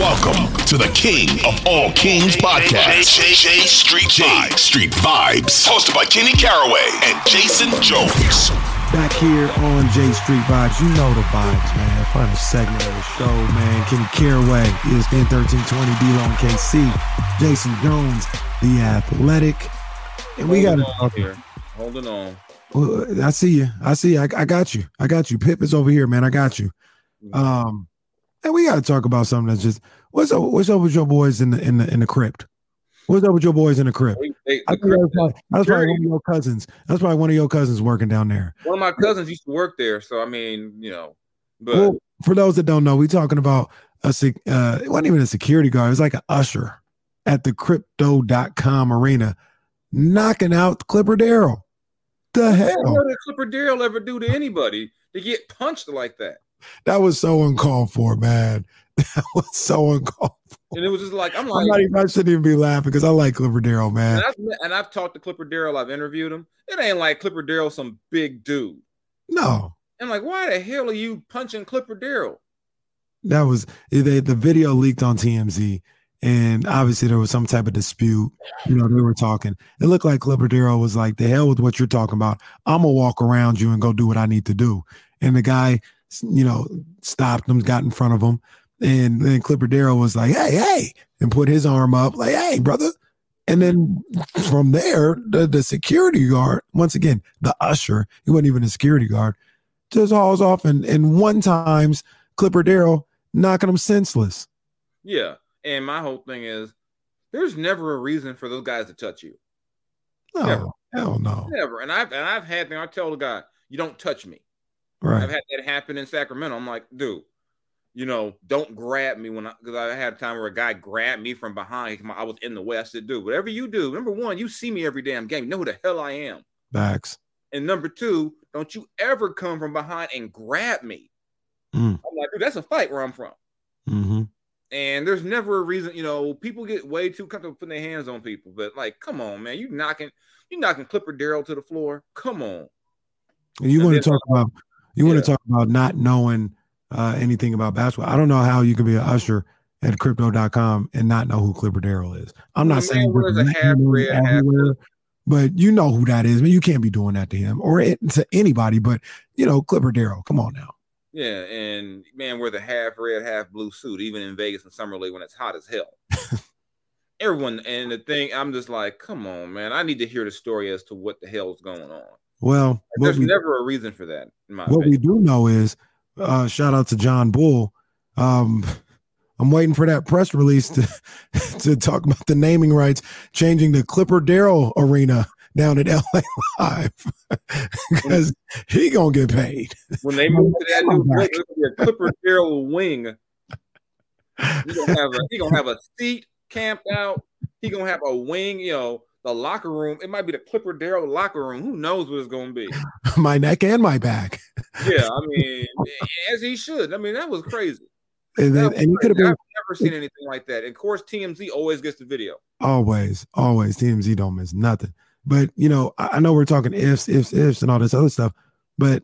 Welcome to the King of All Kings podcast. J, J, J Street Vibes. Street Vibes. Hosted by Kenny Caraway and Jason Jones. Back here on J Street Vibes. You know the vibes, man. Final segment of the show, man. Kenny Caraway, ESPN 1320, D-Lo and KC. Jason Jones, The Athletic. And we got to here. Holding on. I see you. I see you. I, I got you. I got you. Pip is over here, man. I got you. Mm-hmm. Um, and we got to talk about something that's just what's up. What's up with your boys in the in the in the crypt? What's up with your boys in the crypt? Hey, the crypt that's, probably, that's probably one of your cousins. That's probably one of your cousins working down there. One of my cousins used to work there, so I mean, you know. But well, for those that don't know, we're talking about a uh, it wasn't even a security guard. It was like an usher at the crypto.com arena, knocking out Clipper Darrell. The hell? What did Clipper Darrell ever do to anybody to get punched like that? That was so uncalled for, man. That was so uncalled for. And it was just like I'm like I'm not even, I shouldn't even be laughing because I like Clipper Darrell, man. And I've, and I've, talked to Clipper Darrell. I've interviewed him. It ain't like Clipper Darrell some big dude. No. I'm like, why the hell are you punching Clipper Darrell? That was they, the video leaked on TMZ, and obviously there was some type of dispute. You know, they were talking. It looked like Clipper Darrell was like, "The hell with what you're talking about. I'm gonna walk around you and go do what I need to do." And the guy you know, stopped him, got in front of him. And then Clipper Darrell was like, hey, hey, and put his arm up, like, hey, brother. And then from there, the, the security guard, once again, the usher, he wasn't even a security guard, just hauls off and, and one times Clipper Darrell knocking him senseless. Yeah. And my whole thing is there's never a reason for those guys to touch you. No, never. hell no. Never. And I've and I've had things I tell the guy, you don't touch me. Right. I've had that happen in Sacramento. I'm like, dude, you know, don't grab me when I because I had a time where a guy grabbed me from behind. I was in the way. I said, dude, whatever you do, number one, you see me every damn game. You know who the hell I am. Backs. And number two, don't you ever come from behind and grab me. Mm. I'm like, dude, that's a fight where I'm from. Mm-hmm. And there's never a reason, you know, people get way too comfortable putting their hands on people. But like, come on, man, you knocking, you knocking Clipper Darrell to the floor. Come on. You want to talk about you yeah. want to talk about not knowing uh, anything about basketball. I don't know how you can be an usher at crypto.com and not know who Clipper Darrell is. I'm not saying everywhere, but you know who that is. Mean, you can't be doing that to him or it, to anybody, but you know, Clipper Darrell. Come on now. Yeah, and man, we're the half red, half blue suit, even in Vegas in summer league when it's hot as hell. Everyone, and the thing, I'm just like, come on, man. I need to hear the story as to what the hell is going on. Well, there's we, never a reason for that. what opinion. we do know is, uh, shout out to John Bull. Um, I'm waiting for that press release to to talk about the naming rights changing the Clipper Darrell Arena down at LA Live because he gonna get paid when they move to that new place. Clipper Darrell wing. He gonna have a he gonna have a seat camped out. He gonna have a wing. You know, the locker room. It might be the Clipper Darrell locker room. Who knows what it's going to be? my neck and my back. yeah, I mean, as he should. I mean, that was crazy. And, then, and you could have been. I've never seen anything like that. And of course, TMZ always gets the video. Always, always. TMZ don't miss nothing. But you know, I, I know we're talking ifs, ifs, ifs, and all this other stuff. But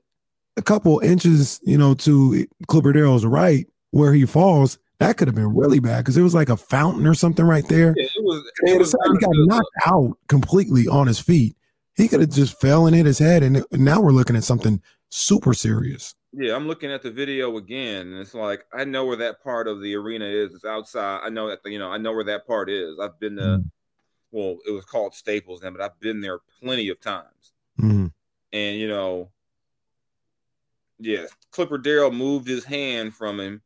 a couple inches, you know, to Clipper Darrell's right where he falls, that could have been really bad because it was like a fountain or something right there. Yeah, was. It was he got knocked out completely on his feet. He could have just fell and hit his head, and now we're looking at something super serious. Yeah, I'm looking at the video again, and it's like I know where that part of the arena is. It's outside. I know that you know I know where that part is. I've been to, mm. well, it was called Staples then, but I've been there plenty of times. Mm. And you know, yeah, Clipper Darrell moved his hand from him,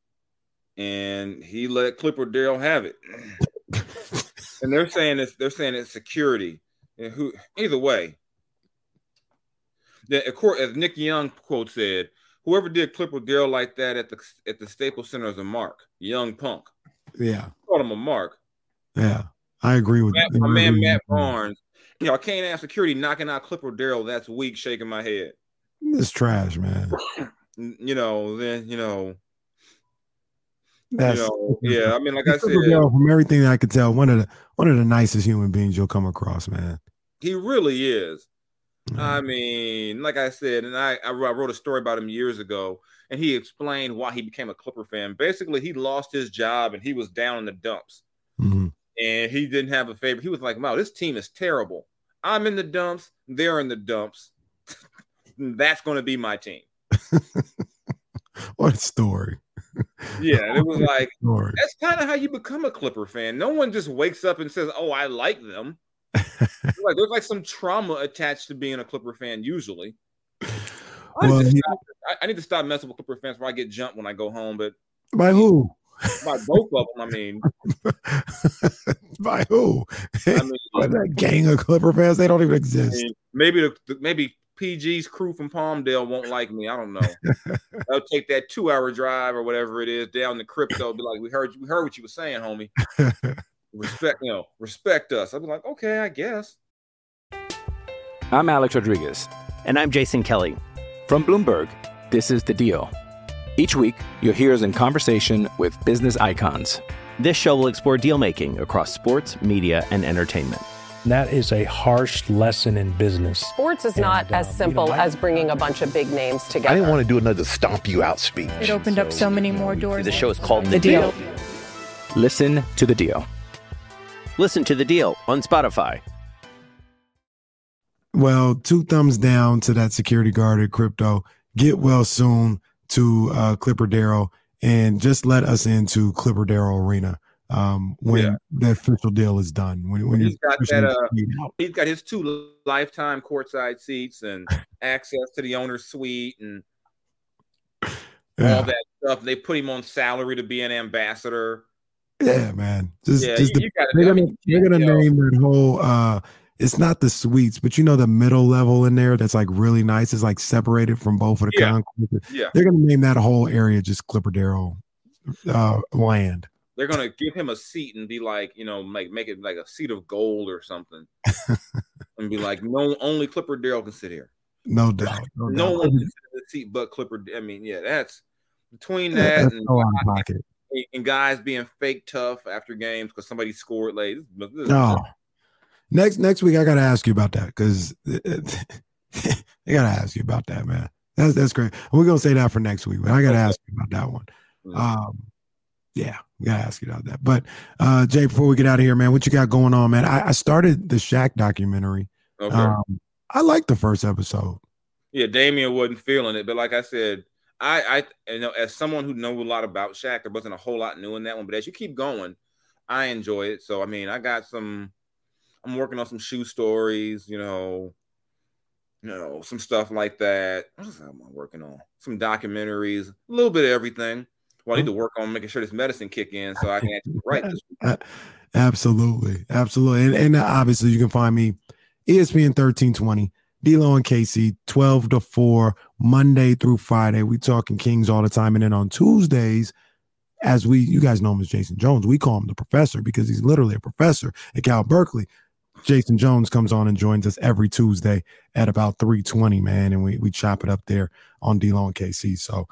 and he let Clipper Darrell have it. and they're saying it's they're saying it's security. And who either way, then, as Nick Young quote said, whoever did Clipper Darrell like that at the at the Staples Center is a mark, young punk. Yeah, called him a mark. Yeah, I agree with Matt, my man Matt Barnes. You know, I can't have security knocking out Clipper Darrell. That's weak, shaking my head. It's trash, man. you know, then you know. That's, you know, yeah. I mean, like I said, from everything I could tell, one of the one of the nicest human beings you'll come across, man. He really is. Mm-hmm. I mean, like I said, and I, I wrote a story about him years ago, and he explained why he became a Clipper fan. Basically, he lost his job and he was down in the dumps, mm-hmm. and he didn't have a favorite. He was like, "Wow, this team is terrible. I'm in the dumps. They're in the dumps. That's going to be my team." what a story! Yeah, it was like that's kind of how you become a Clipper fan. No one just wakes up and says, "Oh, I like them." like, there's like some trauma attached to being a Clipper fan usually. I, well, need, stop, I, I need to stop messing with Clipper fans before I get jumped when I go home. But by who? By both of them, I mean. By who? I mean, that gang of Clipper fans, they don't even exist. I mean, maybe the, maybe PG's crew from Palmdale won't like me. I don't know. They'll take that two hour drive or whatever it is down the crypto. Be like, we heard we heard what you were saying, homie respect, you know, respect us. I'd be like, okay, I guess. I'm Alex Rodriguez. And I'm Jason Kelly. From Bloomberg, this is The Deal. Each week, you'll hear us in conversation with business icons. This show will explore deal making across sports, media, and entertainment. That is a harsh lesson in business. Sports is and, not as simple you know, as bringing a bunch of big names together. I didn't want to do another stomp you out speech. It opened so, up so many more doors. The show is called The, the deal. deal. Listen to the deal. Listen to the deal on Spotify. Well, two thumbs down to that security guard at crypto. Get well soon to uh, Clipper Darrell and just let us into Clipper Darrell Arena um, when yeah. the official deal is done. When, when he's got that, uh, he's got his two lifetime courtside seats and access to the owner's suite and yeah. all that stuff. They put him on salary to be an ambassador. Yeah, man. Just, yeah, just the, they're gonna, they're gonna name that whole uh it's not the suites, but you know the middle level in there that's like really nice. It's like separated from both of the yeah. concourses. Yeah. They're gonna name that whole area just Clipper Darrell uh land. They're gonna give him a seat and be like, you know, make make it like a seat of gold or something. and be like, no only Clipper Darrell can sit here. No doubt. No, no doubt. one can sit in the seat but Clipper. I mean, yeah, that's between that that's and so pocket and guys being fake tough after games because somebody scored late. No. Next next week, I gotta ask you about that because I gotta ask you about that, man. That's that's great. We're gonna say that for next week, but I gotta ask you about that one. Mm-hmm. Um, yeah, we gotta ask you about that. But uh, Jay, before we get out of here, man, what you got going on, man? I, I started the Shaq documentary. Okay. Um, I liked the first episode. Yeah, Damian wasn't feeling it, but like I said, I, I, you know, as someone who know a lot about Shaq, there wasn't a whole lot new in that one. But as you keep going, I enjoy it. So I mean, I got some. I'm working on some shoe stories, you know, you know, some stuff like that. What else am I working on? Some documentaries, a little bit of everything. Well, I need to work on making sure this medicine kick in so I can actually write this. Absolutely, absolutely, and, and obviously you can find me ESPN thirteen twenty D'Lo and KC, 12 to 4, Monday through Friday. We talking Kings all the time. And then on Tuesdays, as we, you guys know him as Jason Jones, we call him the professor because he's literally a professor at Cal Berkeley. Jason Jones comes on and joins us every Tuesday at about 320, man. And we, we chop it up there on D'Lo and KC. So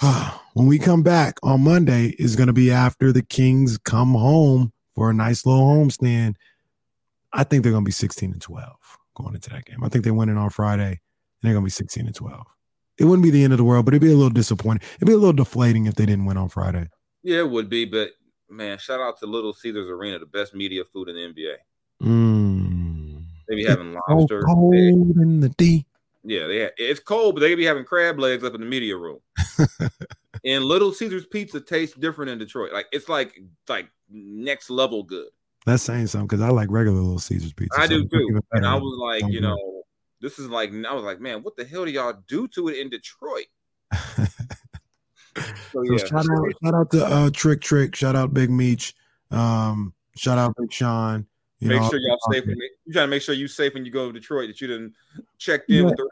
when we come back on Monday is going to be after the Kings come home for a nice little homestand. I think they're going to be 16 and 12 going into that game. I think they win it on Friday, and they're going to be 16 and 12. It wouldn't be the end of the world, but it'd be a little disappointing. It'd be a little deflating if they didn't win on Friday. Yeah, it would be. But man, shout out to Little Caesars Arena, the best media food in the NBA. Mm. They be having lobster. So cold in the D. Yeah, they it's cold, but they be having crab legs up in the media room. and Little Caesars pizza tastes different in Detroit. Like it's like like next level good. That's saying something because I like regular Little Caesars pizza. I so do too. And I was like, you know, this is like I was like, man, what the hell do y'all do to it in Detroit? so, yeah. so shout out, shout out to uh, Trick Trick, shout out Big Meech, um, shout out Big Sean. You make know, sure y'all safe. When, you trying to make sure you safe when you go to Detroit that you didn't check in yeah. with the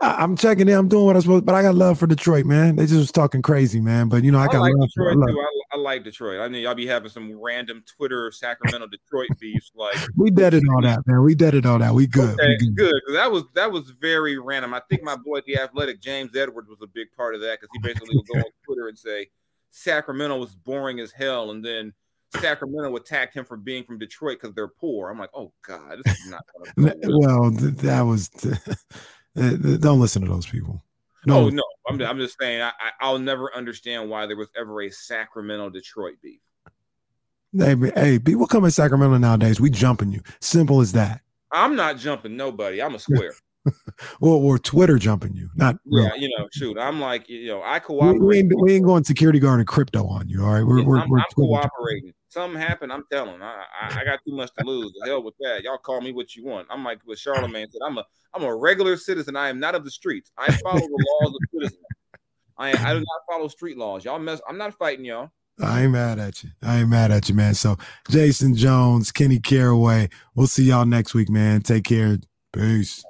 I, am checking in. I'm doing what I'm supposed, but I got love for Detroit, man. They just was talking crazy, man. But you know, I, I got like love Detroit for, too. I, I, like Detroit. I mean, y'all be having some random Twitter Sacramento Detroit beefs. Like we deaded all that, man. We deaded all that. We good. Okay, we good. good. That was that was very random. I think my boy the Athletic James Edwards was a big part of that because he basically would go on Twitter and say Sacramento was boring as hell, and then Sacramento attacked him for being from Detroit because they're poor. I'm like, oh god, this is not. well, that was. Don't listen to those people. No, oh, no, I'm, I'm just saying I, I'll never understand why there was ever a Sacramento Detroit beef. Hey, hey, people come in Sacramento nowadays. We jumping you. Simple as that. I'm not jumping nobody. I'm a square. well, or Twitter jumping you, not yeah. You know, shoot, I'm like, you know, I cooperate. We, ain't, we ain't going security guard and crypto on you. All right, we're, yeah, we're, I'm, we're I'm cooperating. Something happened. I'm telling. I, I, I got too much to lose. The hell with that. Y'all call me what you want. I'm like what Charlemagne said. I'm a I'm a regular citizen. I am not of the streets. I follow the laws of citizens. I I do not follow street laws. Y'all mess. I'm not fighting y'all. I ain't mad at you. I ain't mad at you, man. So Jason Jones, Kenny Caraway. We'll see y'all next week, man. Take care. Peace.